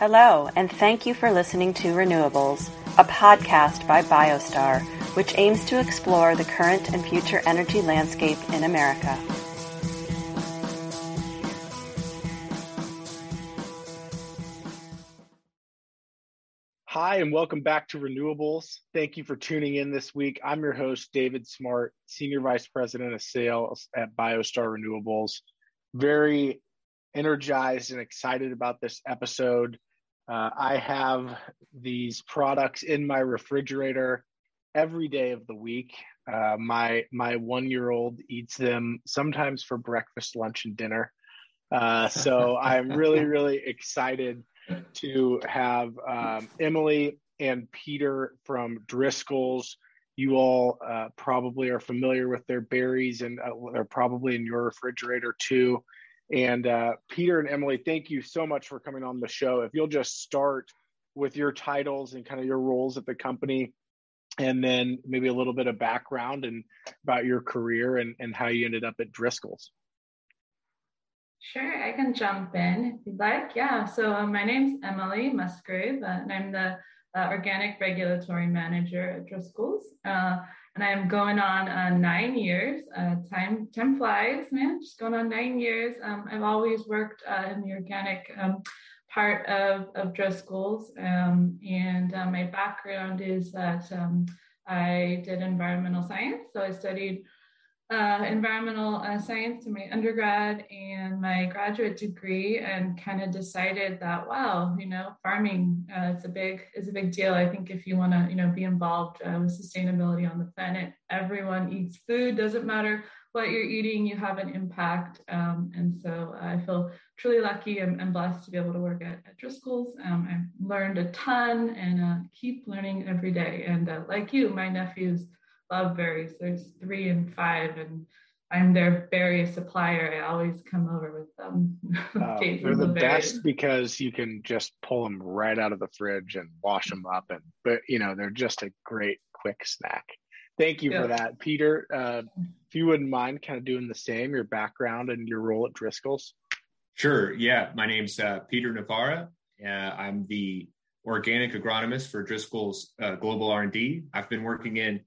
Hello, and thank you for listening to Renewables, a podcast by Biostar, which aims to explore the current and future energy landscape in America. Hi, and welcome back to Renewables. Thank you for tuning in this week. I'm your host, David Smart, Senior Vice President of Sales at Biostar Renewables. Very energized and excited about this episode. Uh, I have these products in my refrigerator every day of the week. Uh, my my one year old eats them sometimes for breakfast, lunch, and dinner. Uh, so I'm really really excited to have um, Emily and Peter from Driscoll's. You all uh, probably are familiar with their berries, and uh, they're probably in your refrigerator too. And uh, Peter and Emily, thank you so much for coming on the show. If you'll just start with your titles and kind of your roles at the company, and then maybe a little bit of background and about your career and, and how you ended up at Driscoll's. Sure, I can jump in if you'd like. Yeah, so uh, my name's Emily Musgrave, uh, and I'm the uh, Organic Regulatory Manager at Driscoll's. Uh, and I'm going on uh, nine years. Uh, time time flies, man. Just going on nine years. Um, I've always worked uh, in the organic um, part of of Driscoll's, um, and uh, my background is that um, I did environmental science. So I studied uh, environmental uh, science in my undergrad and my graduate degree, and kind of decided that wow, you know, farming uh, is a big is a big deal. I think if you want to, you know, be involved uh, with sustainability on the planet, everyone eats food. Doesn't matter what you're eating, you have an impact. Um, and so I feel truly lucky and, and, blessed to be able to work at, at Driscoll's. Um, I've learned a ton and uh, keep learning every day. And uh, like you, my nephews love berries. There's three and five, and I'm their berry supplier. I always come over with them. Uh, they're the best because you can just pull them right out of the fridge and wash them up, and but you know they're just a great quick snack. Thank you yeah. for that, Peter. Uh, if you wouldn't mind, kind of doing the same, your background and your role at Driscoll's. Sure. Yeah, my name's uh, Peter Navarra. Uh, I'm the organic agronomist for Driscoll's uh, Global R&D. I've been working in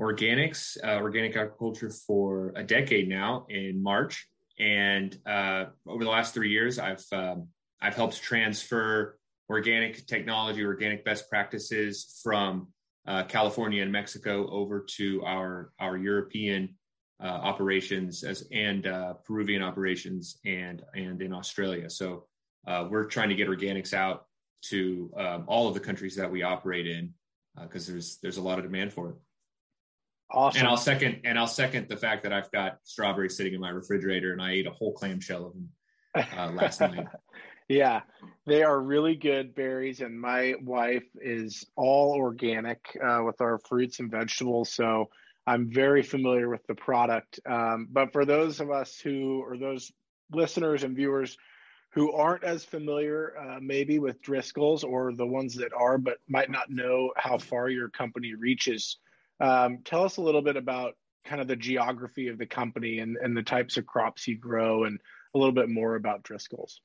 organics, uh, organic agriculture for a decade now in March. And uh, over the last three years, I've um, I've helped transfer organic technology, organic best practices from uh, California and Mexico over to our our European uh, operations as and uh, Peruvian operations and and in Australia. So uh, we're trying to get organics out to um, all of the countries that we operate in because there's there's a lot of demand for it. Awesome. And I'll second and I'll second the fact that I've got strawberries sitting in my refrigerator and I ate a whole clamshell of them uh, last night. Yeah, they are really good berries, and my wife is all organic uh, with our fruits and vegetables, so I'm very familiar with the product. Um, but for those of us who, or those listeners and viewers who aren't as familiar, uh, maybe with Driscoll's, or the ones that are, but might not know how far your company reaches um, tell us a little bit about kind of the geography of the company and, and the types of crops you grow and a little bit more about Driscoll's.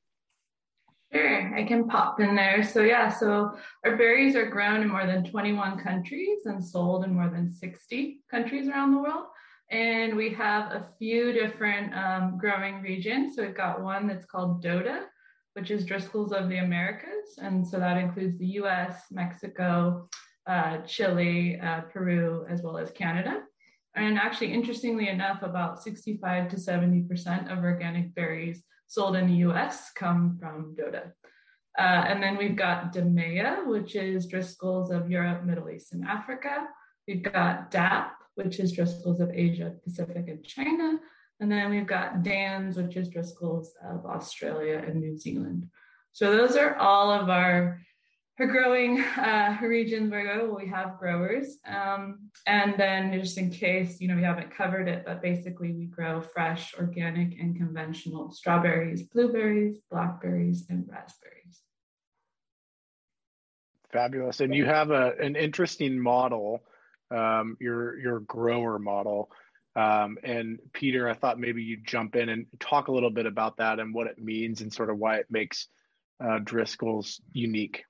Sure, I can pop in there. So, yeah, so our berries are grown in more than 21 countries and sold in more than 60 countries around the world. And we have a few different um, growing regions. So, we've got one that's called DOTA, which is Driscoll's of the Americas. And so that includes the US, Mexico, uh, Chile, uh, Peru, as well as Canada. And actually, interestingly enough, about 65 to 70% of organic berries sold in the US come from Dota. Uh, and then we've got DEMEA, which is Driscoll's of Europe, Middle East, and Africa. We've got DAP, which is Driscoll's of Asia, Pacific, and China. And then we've got DANS, which is Driscoll's of Australia and New Zealand. So those are all of our her growing uh, regions where we have growers. Um, and then just in case, you know, we haven't covered it, but basically we grow fresh, organic, and conventional strawberries, blueberries, blackberries, and raspberries. Fabulous. And you have a, an interesting model, um, your, your grower model. Um, and Peter, I thought maybe you'd jump in and talk a little bit about that and what it means and sort of why it makes uh, Driscoll's unique?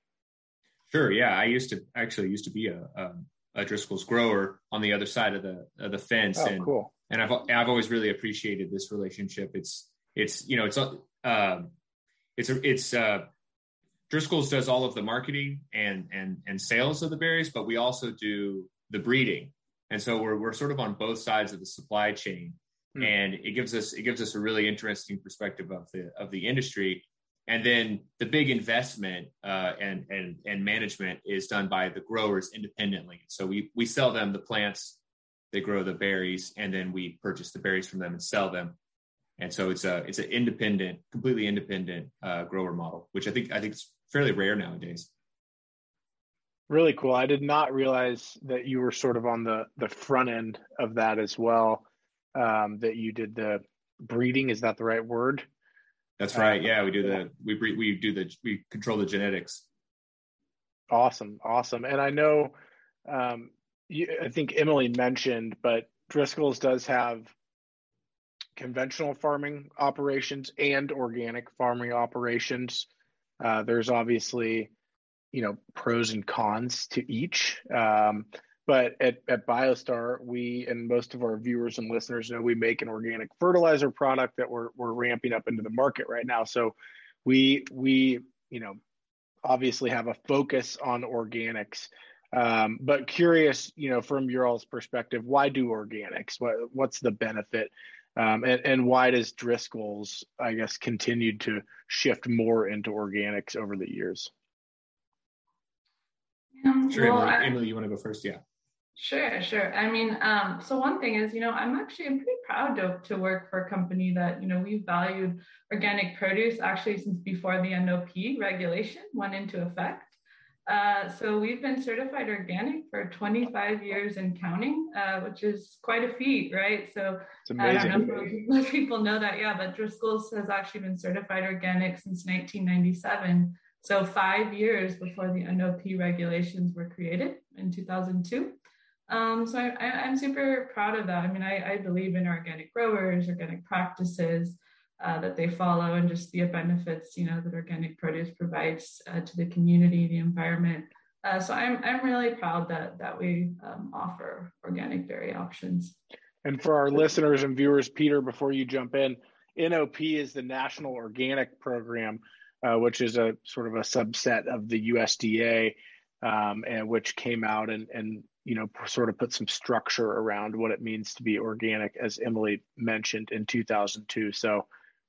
Sure. Yeah, I used to actually used to be a, a, a Driscoll's grower on the other side of the of the fence, oh, and cool. and I've I've always really appreciated this relationship. It's it's you know it's uh, it's it's uh, Driscoll's does all of the marketing and and and sales of the berries, but we also do the breeding, and so we're we're sort of on both sides of the supply chain, mm. and it gives us it gives us a really interesting perspective of the of the industry. And then the big investment uh, and and and management is done by the growers independently. So we we sell them the plants, they grow the berries, and then we purchase the berries from them and sell them and so it's a it's an independent, completely independent uh, grower model, which I think I think it's fairly rare nowadays. Really cool. I did not realize that you were sort of on the the front end of that as well. Um, that you did the breeding. Is that the right word? That's right. Yeah, we do the we we do the we control the genetics. Awesome, awesome. And I know, um, you, I think Emily mentioned, but Driscoll's does have conventional farming operations and organic farming operations. Uh, there's obviously, you know, pros and cons to each. Um, but at, at BioStar, we and most of our viewers and listeners know we make an organic fertilizer product that we're we're ramping up into the market right now. So we we you know obviously have a focus on organics. Um, but curious, you know, from your all's perspective, why do organics? What what's the benefit? Um, and, and why does Driscoll's, I guess, continued to shift more into organics over the years? Um, sure, well, Emily, I, Emily, you want to go first? Yeah. Sure, sure. I mean, um, so one thing is, you know, I'm actually I'm pretty proud to, to work for a company that, you know, we've valued organic produce actually since before the NOP regulation went into effect. Uh, so we've been certified organic for 25 years and counting, uh, which is quite a feat, right? So I don't know if most people know that, yeah, but Driscoll's has actually been certified organic since 1997. So five years before the NOP regulations were created in 2002. Um, so I, am super proud of that. I mean, I, I believe in organic growers, organic practices uh, that they follow and just the benefits you know that organic produce provides uh, to the community the environment uh, so I'm, I'm really proud that that we um, offer organic berry options and for our listeners and viewers peter before you jump in nop is the national organic program uh, which is a sort of a subset of the usda um, and which came out and, and you know sort of put some structure around what it means to be organic as emily mentioned in 2002 so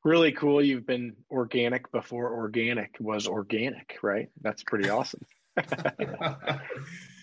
really cool. You've been organic before organic was organic, right? That's pretty awesome.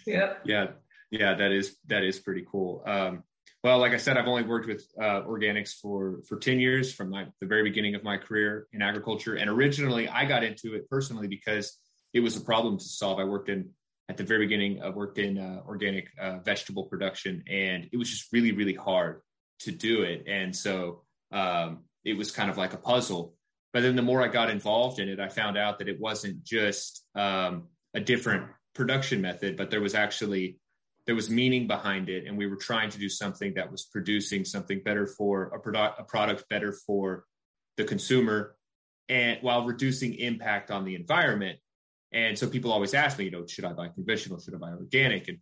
yeah. Yeah. Yeah. That is, that is pretty cool. Um, well, like I said, I've only worked with uh, organics for for ten years from my, the very beginning of my career in agriculture. And originally, I got into it personally because it was a problem to solve. I worked in at the very beginning. I worked in uh, organic uh, vegetable production, and it was just really, really hard to do it. And so um, it was kind of like a puzzle. But then the more I got involved in it, I found out that it wasn't just um, a different production method, but there was actually there was meaning behind it, and we were trying to do something that was producing something better for a product, a product better for the consumer, and while reducing impact on the environment. And so people always ask me, you know, should I buy conventional? Should I buy organic? And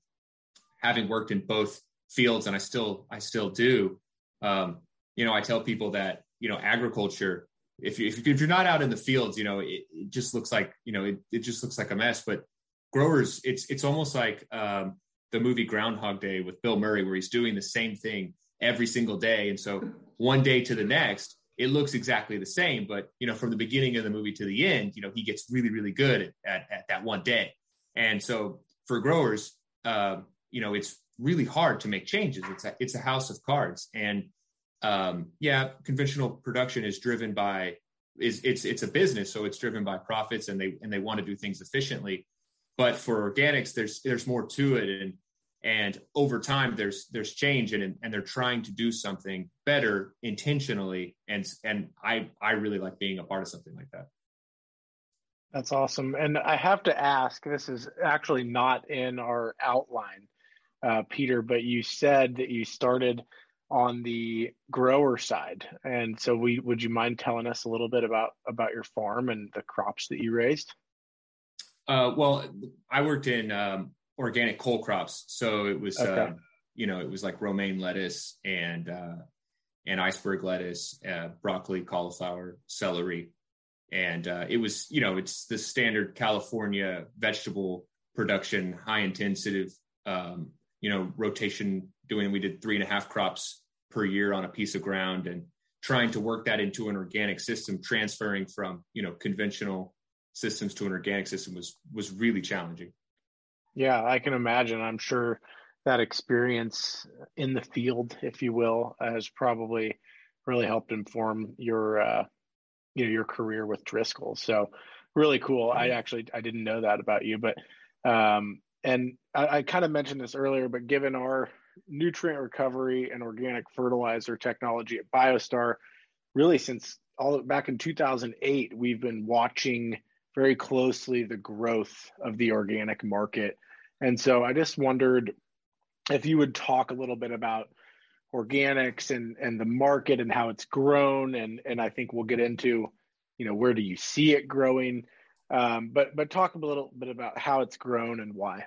having worked in both fields, and I still I still do, um, you know, I tell people that you know agriculture if you if you're not out in the fields you know it, it just looks like you know it, it just looks like a mess but growers it's it's almost like um, the movie groundhog day with bill murray where he's doing the same thing every single day and so one day to the next it looks exactly the same but you know from the beginning of the movie to the end you know he gets really really good at, at, at that one day. And so for growers um, you know it's really hard to make changes. It's a, it's a house of cards. And um, yeah, conventional production is driven by is it's it's a business, so it's driven by profits, and they and they want to do things efficiently. But for organics, there's there's more to it, and and over time there's there's change, and and they're trying to do something better intentionally, and and I I really like being a part of something like that. That's awesome, and I have to ask. This is actually not in our outline, uh, Peter, but you said that you started on the grower side. And so we would you mind telling us a little bit about about your farm and the crops that you raised? Uh, well, I worked in um, organic cole crops, so it was okay. uh, you know it was like romaine lettuce and uh, and iceberg lettuce, uh, broccoli, cauliflower, celery, and uh, it was you know it's the standard California vegetable production, high intensive, um, you know rotation. Doing we did three and a half crops per year on a piece of ground, and trying to work that into an organic system, transferring from you know conventional systems to an organic system was was really challenging. Yeah, I can imagine. I'm sure that experience in the field, if you will, has probably really helped inform your uh, you know your career with Driscoll. So really cool. I actually I didn't know that about you, but um, and I, I kind of mentioned this earlier, but given our nutrient recovery and organic fertilizer technology at BioStar, really since all back in 2008, we've been watching very closely the growth of the organic market. And so I just wondered if you would talk a little bit about organics and, and the market and how it's grown. And, and I think we'll get into, you know, where do you see it growing? Um, but, but talk a little bit about how it's grown and why.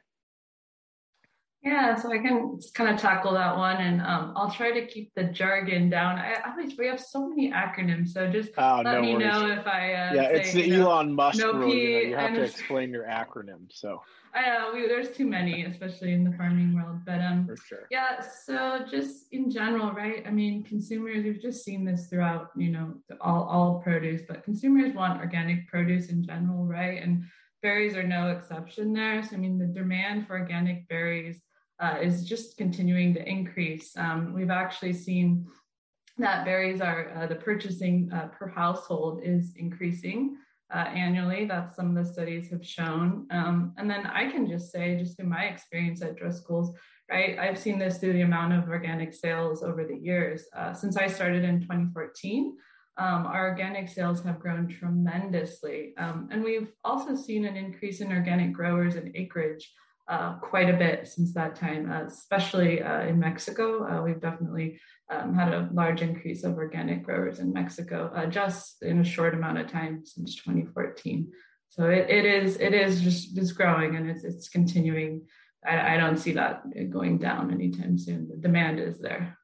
Yeah, so I can kind of tackle that one, and um, I'll try to keep the jargon down. I always we have so many acronyms, so just oh, let no me worries. know if I. Uh, yeah, it's the no, Elon Musk no rule. you, know, you have to explain your acronym. So I know we, there's too many, especially in the farming world. But um, For sure. yeah. So just in general, right? I mean, consumers. We've just seen this throughout, you know, all all produce, but consumers want organic produce in general, right? And berries are no exception there. So I mean, the demand for organic berries uh, is just continuing to increase. Um, we've actually seen that berries are uh, the purchasing uh, per household is increasing uh, annually. That's some of the studies have shown. Um, and then I can just say, just in my experience at Driscoll's, right, I've seen this through the amount of organic sales over the years. Uh, since I started in 2014, um, our organic sales have grown tremendously. Um, and we've also seen an increase in organic growers and acreage uh, quite a bit since that time, uh, especially uh, in Mexico. Uh, we've definitely um, had a large increase of organic growers in Mexico uh, just in a short amount of time since 2014. So it, it is it is just it's growing and it's it's continuing. I, I don't see that going down anytime soon. The demand is there.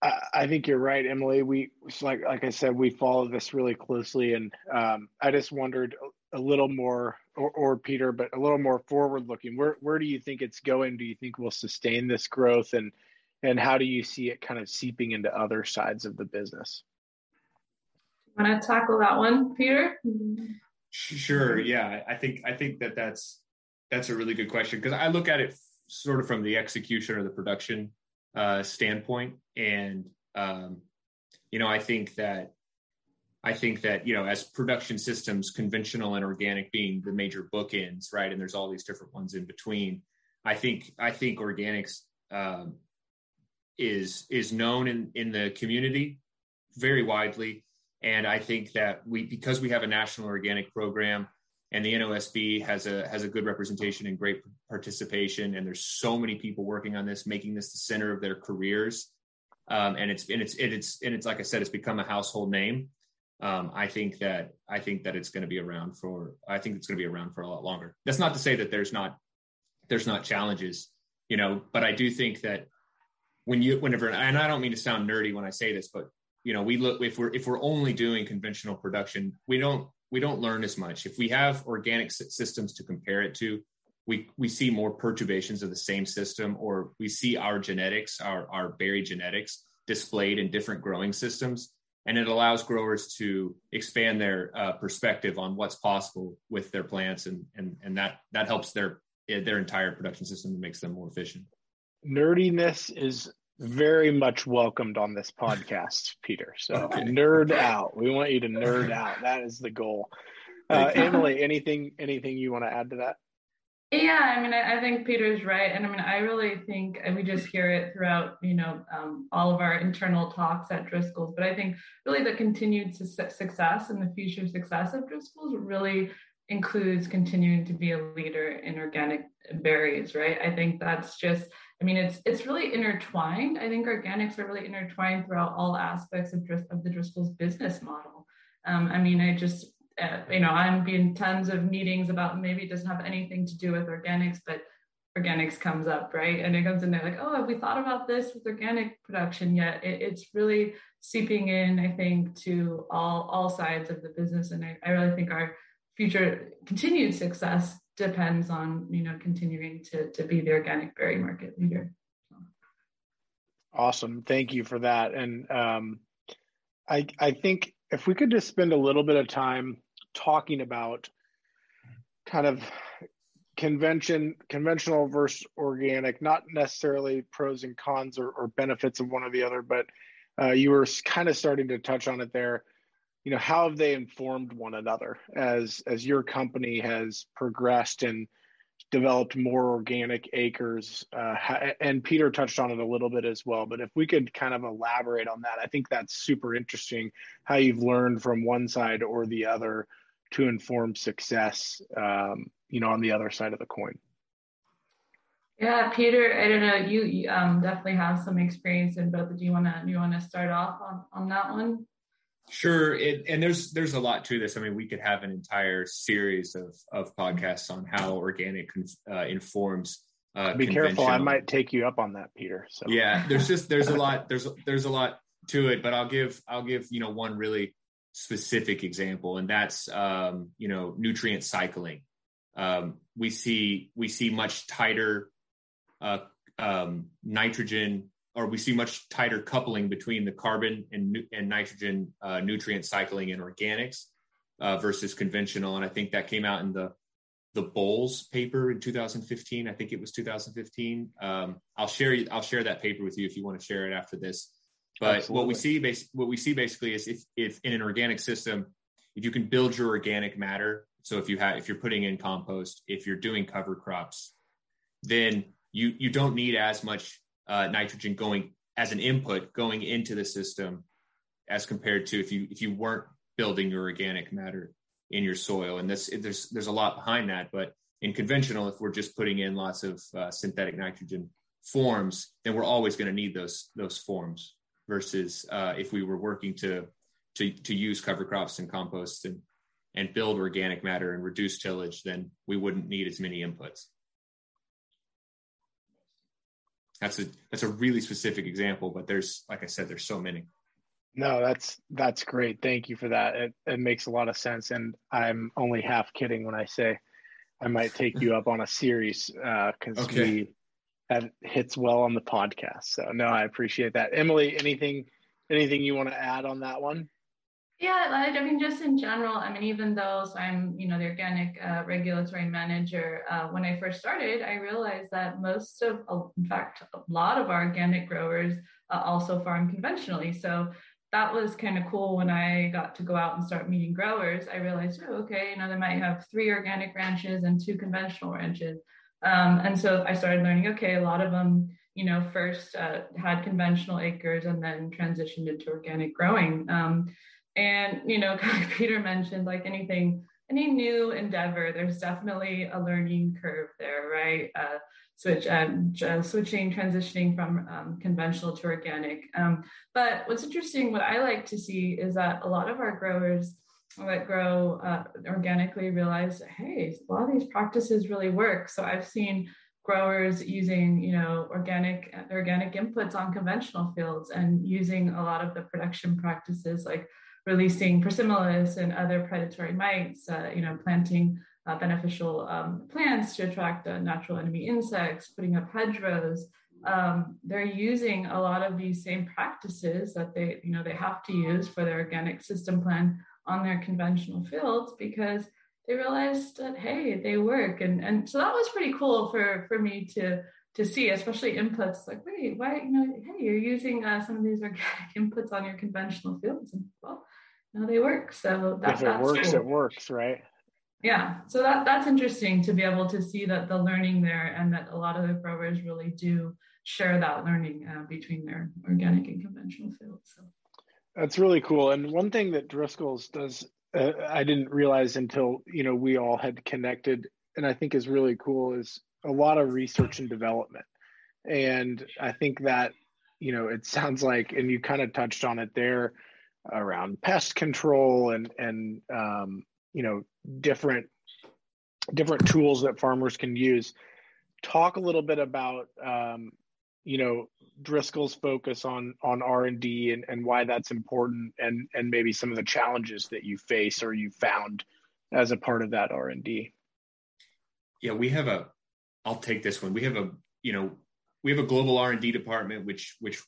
I think you're right, Emily. We like like I said, we follow this really closely, and um, I just wondered a little more, or, or Peter, but a little more forward looking. Where where do you think it's going? Do you think we'll sustain this growth, and and how do you see it kind of seeping into other sides of the business? Want to tackle that one, Peter? Sure. Yeah, I think I think that that's that's a really good question because I look at it sort of from the execution or the production uh, standpoint, and um, you know, I think that I think that you know, as production systems, conventional and organic being the major bookends, right? And there's all these different ones in between. I think I think organics um, is is known in in the community very widely, and I think that we because we have a national organic program and the NOSB has a has a good representation and great participation, and there's so many people working on this, making this the center of their careers. Um, and it's and it's it's and it's like I said, it's become a household name um, I think that I think that it's going to be around for I think it's going to be around for a lot longer. That's not to say that there's not there's not challenges, you know, but I do think that when you whenever and I don't mean to sound nerdy when I say this, but you know, we look if we're if we're only doing conventional production, we don't we don't learn as much. If we have organic systems to compare it to, we we see more perturbations of the same system, or we see our genetics, our our berry genetics displayed in different growing systems and it allows growers to expand their uh, perspective on what's possible with their plants and and and that that helps their their entire production system and makes them more efficient. Nerdiness is very much welcomed on this podcast peter. So okay. nerd out. We want you to nerd out. That is the goal. Uh, emily anything anything you want to add to that yeah, I mean, I, I, think Peter's right, and I mean, I really think, we just hear it throughout, you know, um, all of our internal talks at Driscoll's. But I think really the continued su- success and the future success of Driscoll's really includes continuing to be a leader in organic berries, right? I think that's just I mean, it's it's really intertwined. I think organics are really intertwined throughout all aspects of, of the Driscoll's business model. Um, I mean, I just uh, you know I'm being tons of meetings about maybe it doesn't have anything to do with organics, but organics comes up, right? And it comes in there like, oh, have we thought about this with organic production yet? It, it's really seeping in, I think, to all all sides of the business, and I, I really think our future continued success depends on you know continuing to to be the organic berry market leader. Awesome, thank you for that. And um, I I think if we could just spend a little bit of time talking about kind of convention conventional versus organic not necessarily pros and cons or, or benefits of one or the other but uh, you were kind of starting to touch on it there. You know how have they informed one another as as your company has progressed and developed more organic acres uh, and peter touched on it a little bit as well but if we could kind of elaborate on that i think that's super interesting how you've learned from one side or the other to inform success um, you know on the other side of the coin. Yeah peter i don't know you, you um, definitely have some experience in both. Do you want to do you want to start off on, on that one Sure, it, and there's there's a lot to this. I mean, we could have an entire series of of podcasts on how organic uh, informs. Uh, Be careful, I might take you up on that, Peter. So yeah, there's just there's a lot there's there's a lot to it, but I'll give I'll give you know one really specific example, and that's um, you know nutrient cycling. Um, we see we see much tighter uh, um, nitrogen or we see much tighter coupling between the carbon and, and nitrogen uh, nutrient cycling in organics uh, versus conventional. And I think that came out in the the Bowles paper in 2015. I think it was 2015. Um, I'll share I'll share that paper with you if you want to share it after this. But Absolutely. what we see bas- what we see basically is if if in an organic system, if you can build your organic matter, so if you have if you're putting in compost, if you're doing cover crops, then you you don't need as much uh, nitrogen going as an input going into the system as compared to if you if you weren't building your organic matter in your soil. And this there's there's a lot behind that but in conventional if we're just putting in lots of uh, synthetic nitrogen forms then we're always going to need those those forms versus uh, if we were working to to to use cover crops and compost and and build organic matter and reduce tillage then we wouldn't need as many inputs that's a that's a really specific example but there's like i said there's so many. No that's that's great. Thank you for that. It, it makes a lot of sense and i'm only half kidding when i say i might take you up on a series because uh, okay. we that hits well on the podcast. So no i appreciate that. Emily anything anything you want to add on that one yeah, I mean, just in general, I mean, even though so I'm, you know, the organic uh, regulatory manager, uh, when I first started, I realized that most of, in fact, a lot of our organic growers uh, also farm conventionally. So that was kind of cool when I got to go out and start meeting growers. I realized, oh, okay, you know, they might have three organic ranches and two conventional ranches. Um, and so I started learning, okay, a lot of them, you know, first uh, had conventional acres and then transitioned into organic growing. Um, and, you know, Peter mentioned, like anything, any new endeavor, there's definitely a learning curve there, right? Uh, switch, um, switching, transitioning from um, conventional to organic. Um, but what's interesting, what I like to see is that a lot of our growers that grow uh, organically realize, hey, a lot of these practices really work. So I've seen growers using you know organic organic inputs on conventional fields and using a lot of the production practices like releasing Persimilis and other predatory mites, uh, you know, planting uh, beneficial um, plants to attract uh, natural enemy insects, putting up hedgerows. Um, they're using a lot of these same practices that they, you know, they have to use for their organic system plan on their conventional fields because they realized that hey, they work, and and so that was pretty cool for for me to to see, especially inputs like, wait, why, you know, hey, you're using uh, some of these organic inputs on your conventional fields. And well, no, they work. So that's that, if it works, it works, right? Yeah. So that that's interesting to be able to see that the learning there and that a lot of the growers really do share that learning uh, between their organic and conventional fields. So that's really cool. And one thing that Driscoll's does, uh, I didn't realize until you know we all had connected, and I think is really cool is a lot of research and development. and I think that you know it sounds like, and you kind of touched on it there around pest control and and um, you know different different tools that farmers can use. Talk a little bit about um, you know Driscoll's focus on on R and D and why that's important, and and maybe some of the challenges that you face or you found as a part of that R and D. Yeah, we have a. I'll take this one. We have a you know we have a global R and D department which which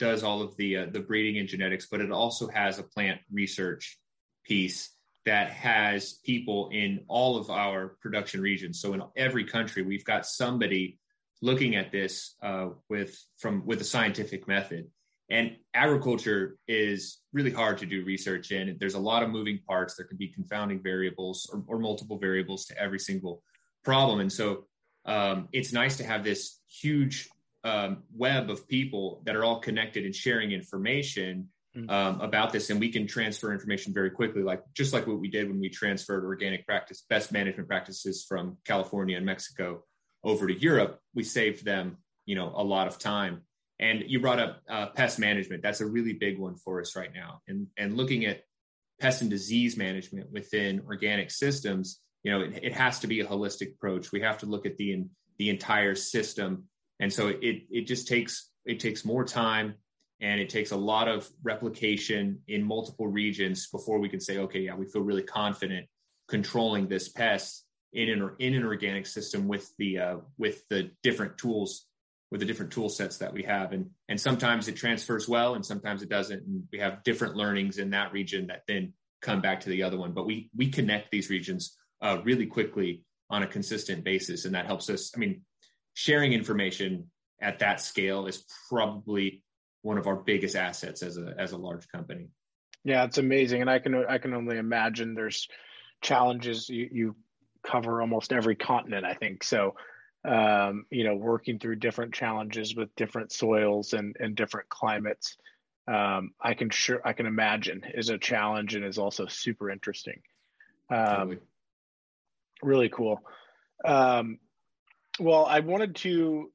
does all of the uh, the breeding and genetics, but it also has a plant research piece that has people in all of our production regions. So in every country, we've got somebody looking at this uh, with from with a scientific method. And agriculture is really hard to do research in. There's a lot of moving parts. There can be confounding variables or, or multiple variables to every single problem. And so um, it's nice to have this huge um, web of people that are all connected and sharing information hmm. um, about this, and we can transfer information very quickly, like just like what we did when we transferred organic practice, best management practices from California and Mexico over to Europe. We saved them, you know, a lot of time. And you brought up uh, pest management. That's a really big one for us right now. And and looking at pest and disease management within organic systems, you know, it, it has to be a holistic approach. We have to look at the the entire system and so it it just takes it takes more time and it takes a lot of replication in multiple regions before we can say okay yeah we feel really confident controlling this pest in an in an organic system with the uh, with the different tools with the different tool sets that we have. And and sometimes it transfers well and sometimes it doesn't. And we have different learnings in that region that then come back to the other one. But we we connect these regions uh, really quickly on a consistent basis. And that helps us i mean sharing information at that scale is probably one of our biggest assets as a as a large company. Yeah, it's amazing, and I can I can only imagine there's challenges you, you cover almost every continent. I think so. Um, you know, working through different challenges with different soils and and different climates. Um, I can sure I can imagine is a challenge and is also super interesting. Um, totally. Really cool. Um, well, I wanted to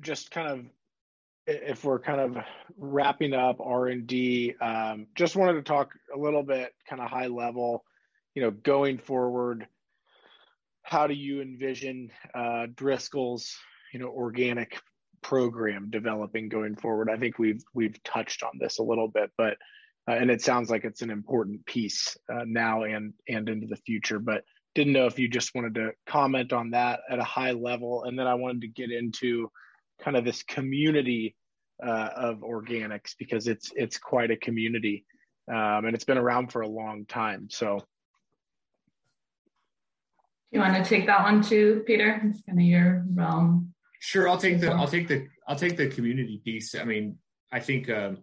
just kind of, if we're kind of wrapping up R and D, um, just wanted to talk a little bit, kind of high level, you know, going forward. How do you envision uh, Driscoll's, you know, organic program developing going forward? I think we've we've touched on this a little bit, but uh, and it sounds like it's an important piece uh, now and and into the future. But didn't know if you just wanted to comment on that at a high level. And then i wanted to get into kind of this community uh, of organics because it's it's quite a community um, and it's been around for a long time. So you want to take that one too peter? It's kind of your realm. Sure i'll take the i'll take the i'll take the community piece. I mean i think um,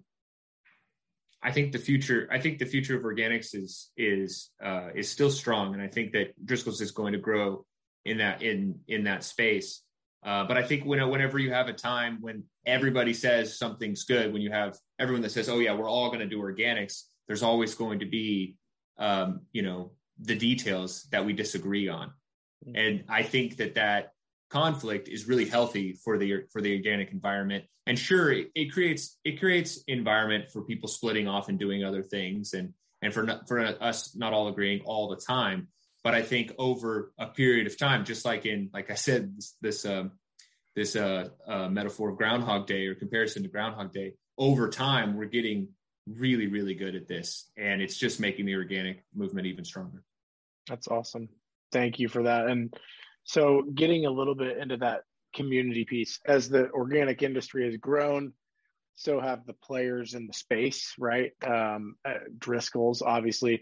I think the future. I think the future of organics is is uh, is still strong, and I think that Driscoll's is going to grow in that in in that space. Uh, but I think when, whenever you have a time when everybody says something's good, when you have everyone that says, "Oh yeah, we're all going to do organics," there's always going to be, um, you know, the details that we disagree on. Mm-hmm. And I think that that conflict is really healthy for the for the organic environment. And sure it, it, creates it creates environment for people splitting off and doing other things and and for for us not all agreeing all the time. But i think over a period of time just like in like i said this this um, this uh, uh, metaphor of groundhog day or comparison to groundhog day over time we're getting really really good at this. And it's just making the organic movement even stronger. That's awesome. Thank you for that. And so getting a little bit into that community piece as the organic industry has grown, so have the players in the space, right? Um, uh, Driscoll's obviously,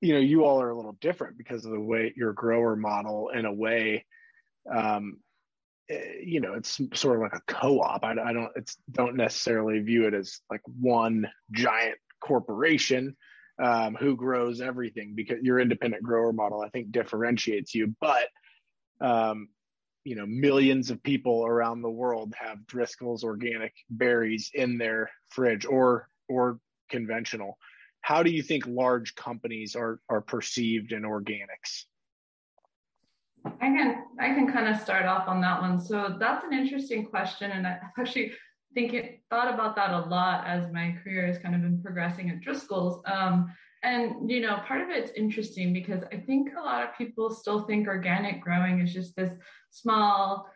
you know, you all are a little different because of the way your grower model in a way. Um, eh, you know, it's sort of like a co-op. I, I don't, it's don't necessarily view it as like one giant corporation um, who grows everything because your independent grower model, I think, differentiates you. But um, you know, millions of people around the world have Driscoll's organic berries in their fridge or or conventional. How do you think large companies are are perceived in organics? I can I can kind of start off on that one. So that's an interesting question, and i've actually think it, thought about that a lot as my career has kind of been progressing at Driscoll's. Um, and you know, part of it's interesting because I think a lot of people still think organic growing is just this small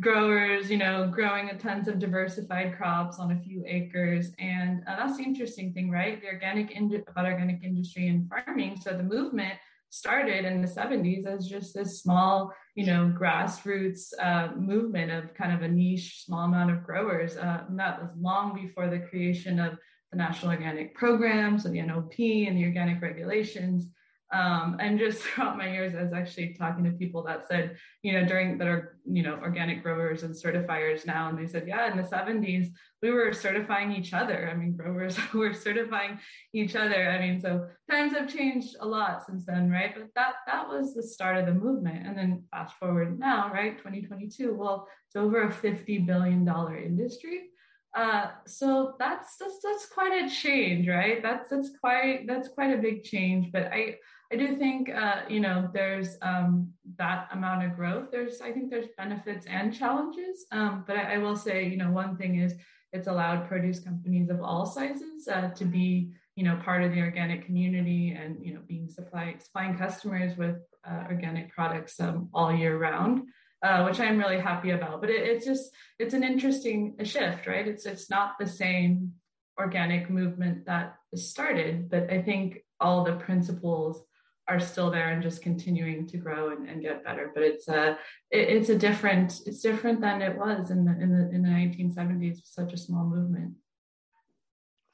growers, you know, growing tons of diversified crops on a few acres. And uh, that's the interesting thing, right? The organic ind- about organic industry and farming. So the movement started in the 70s as just this small, you know, grassroots uh, movement of kind of a niche, small amount of growers. Uh, that was long before the creation of the National Organic Program, so the NOP and the organic regulations. Um, and just throughout my years, I was actually talking to people that said, you know, during that are, you know, organic growers and certifiers now. And they said, yeah, in the 70s, we were certifying each other. I mean, growers were certifying each other. I mean, so times have changed a lot since then, right? But that that was the start of the movement. And then fast forward now, right? 2022. Well, it's over a $50 billion industry. Uh, so that's, that's that's quite a change, right? That's that's quite that's quite a big change. But I I do think, uh, you know, there's um, that amount of growth. There's, I think there's benefits and challenges. Um, but I, I, will say, you know, one thing is it's allowed produce companies of all sizes uh, to be, you know, part of the organic community and, you know, being supply, supplying customers with uh, organic products um, all year round. Uh, which I'm really happy about. But it, it's just it's an interesting shift, right? It's it's not the same organic movement that started, but I think all the principles are still there and just continuing to grow and, and get better. But it's a it, it's a different it's different than it was in the in the in the 1970s. Such a small movement.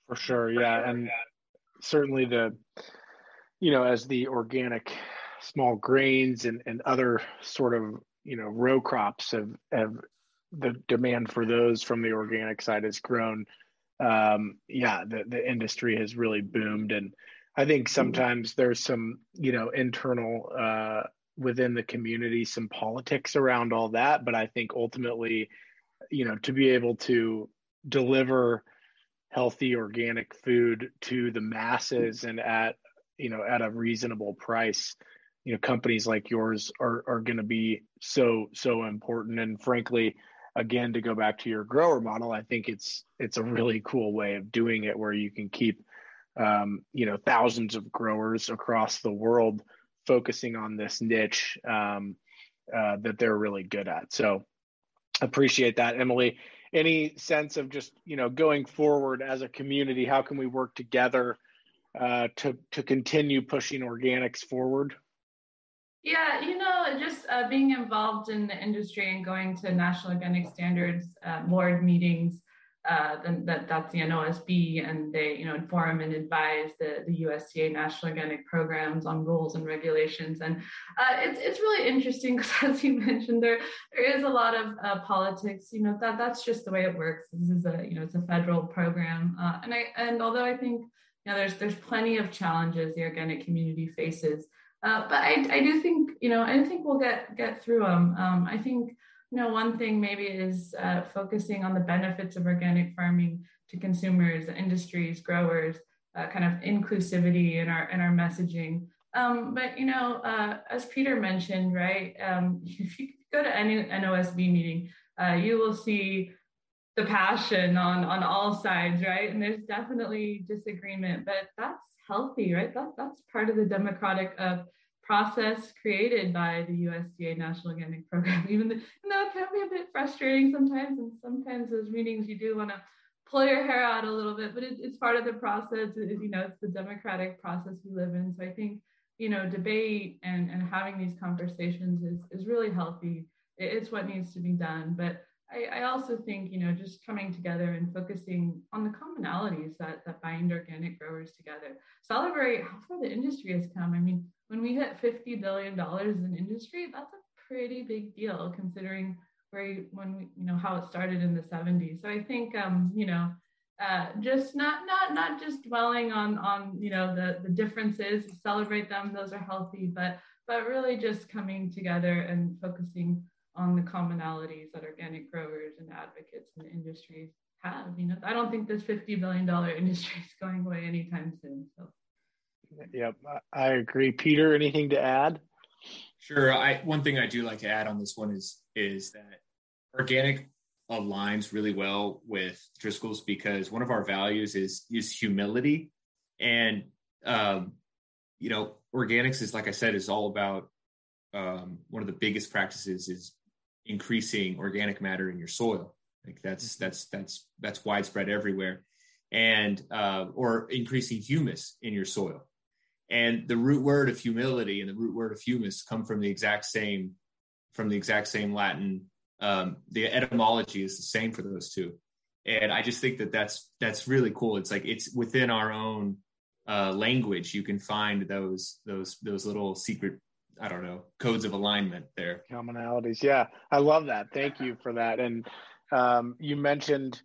For sure, yeah, and certainly the you know as the organic small grains and and other sort of you know row crops have have the demand for those from the organic side has grown. Um, yeah, the the industry has really boomed and I think sometimes there's some, you know, internal uh, within the community, some politics around all that. But I think ultimately, you know, to be able to deliver healthy organic food to the masses and at, you know, at a reasonable price, you know, companies like yours are are going to be so so important. And frankly, again, to go back to your grower model, I think it's it's a really cool way of doing it where you can keep um, you know thousands of growers across the world focusing on this niche um, uh, that they're really good at. So appreciate that, Emily. Any sense of just you know going forward as a community? How can we work together uh, to to continue pushing organics forward? Yeah, you know, just uh, being involved in the industry and going to national organic standards uh, board meetings uh, then that, that's the NOSB, and they you know inform and advise the, the USDA national organic programs on rules and regulations. And uh, it's it's really interesting because as you mentioned, there there is a lot of uh, politics. You know that that's just the way it works. This is a you know it's a federal program, uh, and I and although I think you know there's there's plenty of challenges the organic community faces. Uh, but I, I do think you know I think we'll get get through them. Um, I think you know, one thing maybe is uh, focusing on the benefits of organic farming to consumers, industries, growers, uh, kind of inclusivity in our in our messaging. Um, but you know, uh, as Peter mentioned, right? Um, if you go to any NOSB meeting, uh, you will see the passion on on all sides, right? And there's definitely disagreement, but that's healthy, right? That that's part of the democratic uh, process created by the USDA National Organic Program, even though it can be a bit frustrating sometimes. And sometimes those meetings you do want to pull your hair out a little bit, but it, it's part of the process. It, you know, it's the democratic process we live in. So I think, you know, debate and, and having these conversations is, is really healthy. It, it's what needs to be done. But I, I, also think, you know, just coming together and focusing on the commonalities that, that bind organic growers together. Celebrate how far the industry has come. I mean, when we hit $50 billion in industry, that's a pretty big deal considering where when we, you know, how it started in the 70s. So I think, um, you know, uh, just not not not just dwelling on on you know the the differences celebrate them those are healthy but but really just coming together and focusing on the commonalities that organic growers and advocates and industries have you know i don't think this 50 billion dollar industry is going away anytime soon so Yep, I agree. Peter, anything to add? Sure. I one thing I do like to add on this one is is that organic aligns really well with Driscoll's because one of our values is is humility, and um, you know, organics is like I said is all about um, one of the biggest practices is increasing organic matter in your soil. Like that's mm-hmm. that's that's that's widespread everywhere, and uh, or increasing humus in your soil. And the root word of humility and the root word of humus come from the exact same from the exact same Latin. Um, the etymology is the same for those two, and I just think that that's that's really cool. It's like it's within our own uh, language. You can find those those those little secret I don't know codes of alignment there. Commonalities, yeah, I love that. Thank you for that. And um, you mentioned,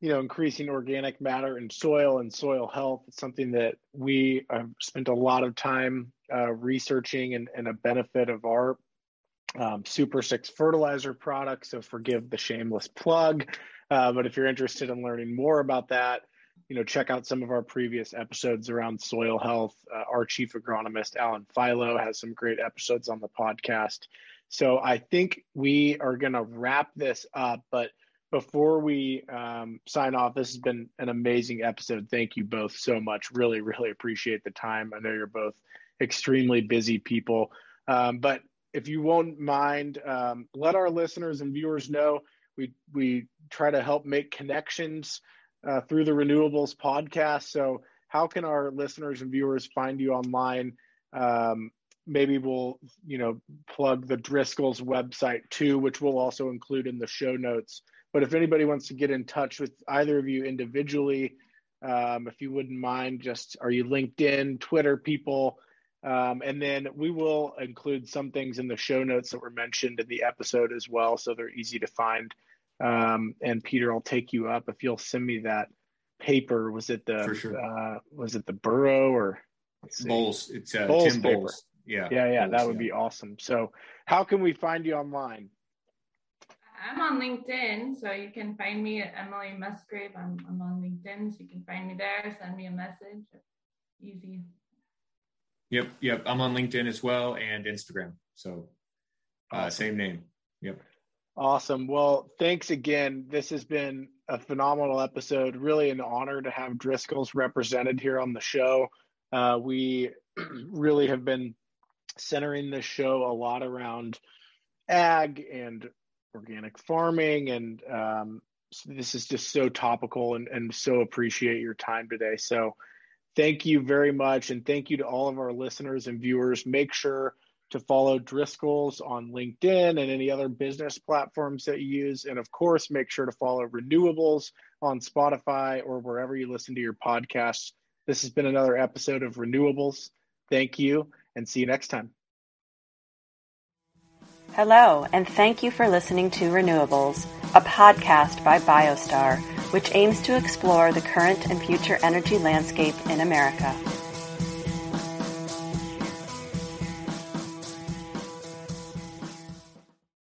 you know, increasing organic matter in soil and soil health. It's something that we have spent a lot of time uh, researching and, and, a benefit of our um, Super Six fertilizer products. So forgive the shameless plug, uh, but if you're interested in learning more about that you know, check out some of our previous episodes around soil health. Uh, our chief agronomist, Alan Philo, has some great episodes on the podcast. So I think we are going to wrap this up. But before we um, sign off, this has been an amazing episode. Thank you both so much. Really, really appreciate the time. I know you're both extremely busy people. Um, but if you won't mind, um, let our listeners and viewers know we we try to help make connections uh, through the Renewables podcast. So, how can our listeners and viewers find you online? Um, maybe we'll, you know, plug the Driscoll's website too, which we'll also include in the show notes. But if anybody wants to get in touch with either of you individually, um, if you wouldn't mind, just are you LinkedIn, Twitter people? Um, and then we will include some things in the show notes that were mentioned in the episode as well, so they're easy to find. Um, and Peter, I'll take you up if you'll send me that paper. Was it the sure. uh, was it the Burrow or Bowles? It's uh, Bowles Tim paper. Bowles. Yeah, yeah, yeah. Bowles, that would yeah. be awesome. So, how can we find you online? I'm on LinkedIn, so you can find me at Emily Musgrave. I'm, I'm on LinkedIn, so you can find me there. Send me a message. Easy. Yep, yep. I'm on LinkedIn as well and Instagram. So, uh, awesome. same name. Yep. Awesome. Well, thanks again. This has been a phenomenal episode. Really an honor to have Driscoll's represented here on the show. Uh, we really have been centering this show a lot around ag and organic farming. And um, this is just so topical and, and so appreciate your time today. So thank you very much. And thank you to all of our listeners and viewers. Make sure to follow Driscoll's on LinkedIn and any other business platforms that you use. And of course, make sure to follow Renewables on Spotify or wherever you listen to your podcasts. This has been another episode of Renewables. Thank you and see you next time. Hello, and thank you for listening to Renewables, a podcast by Biostar, which aims to explore the current and future energy landscape in America.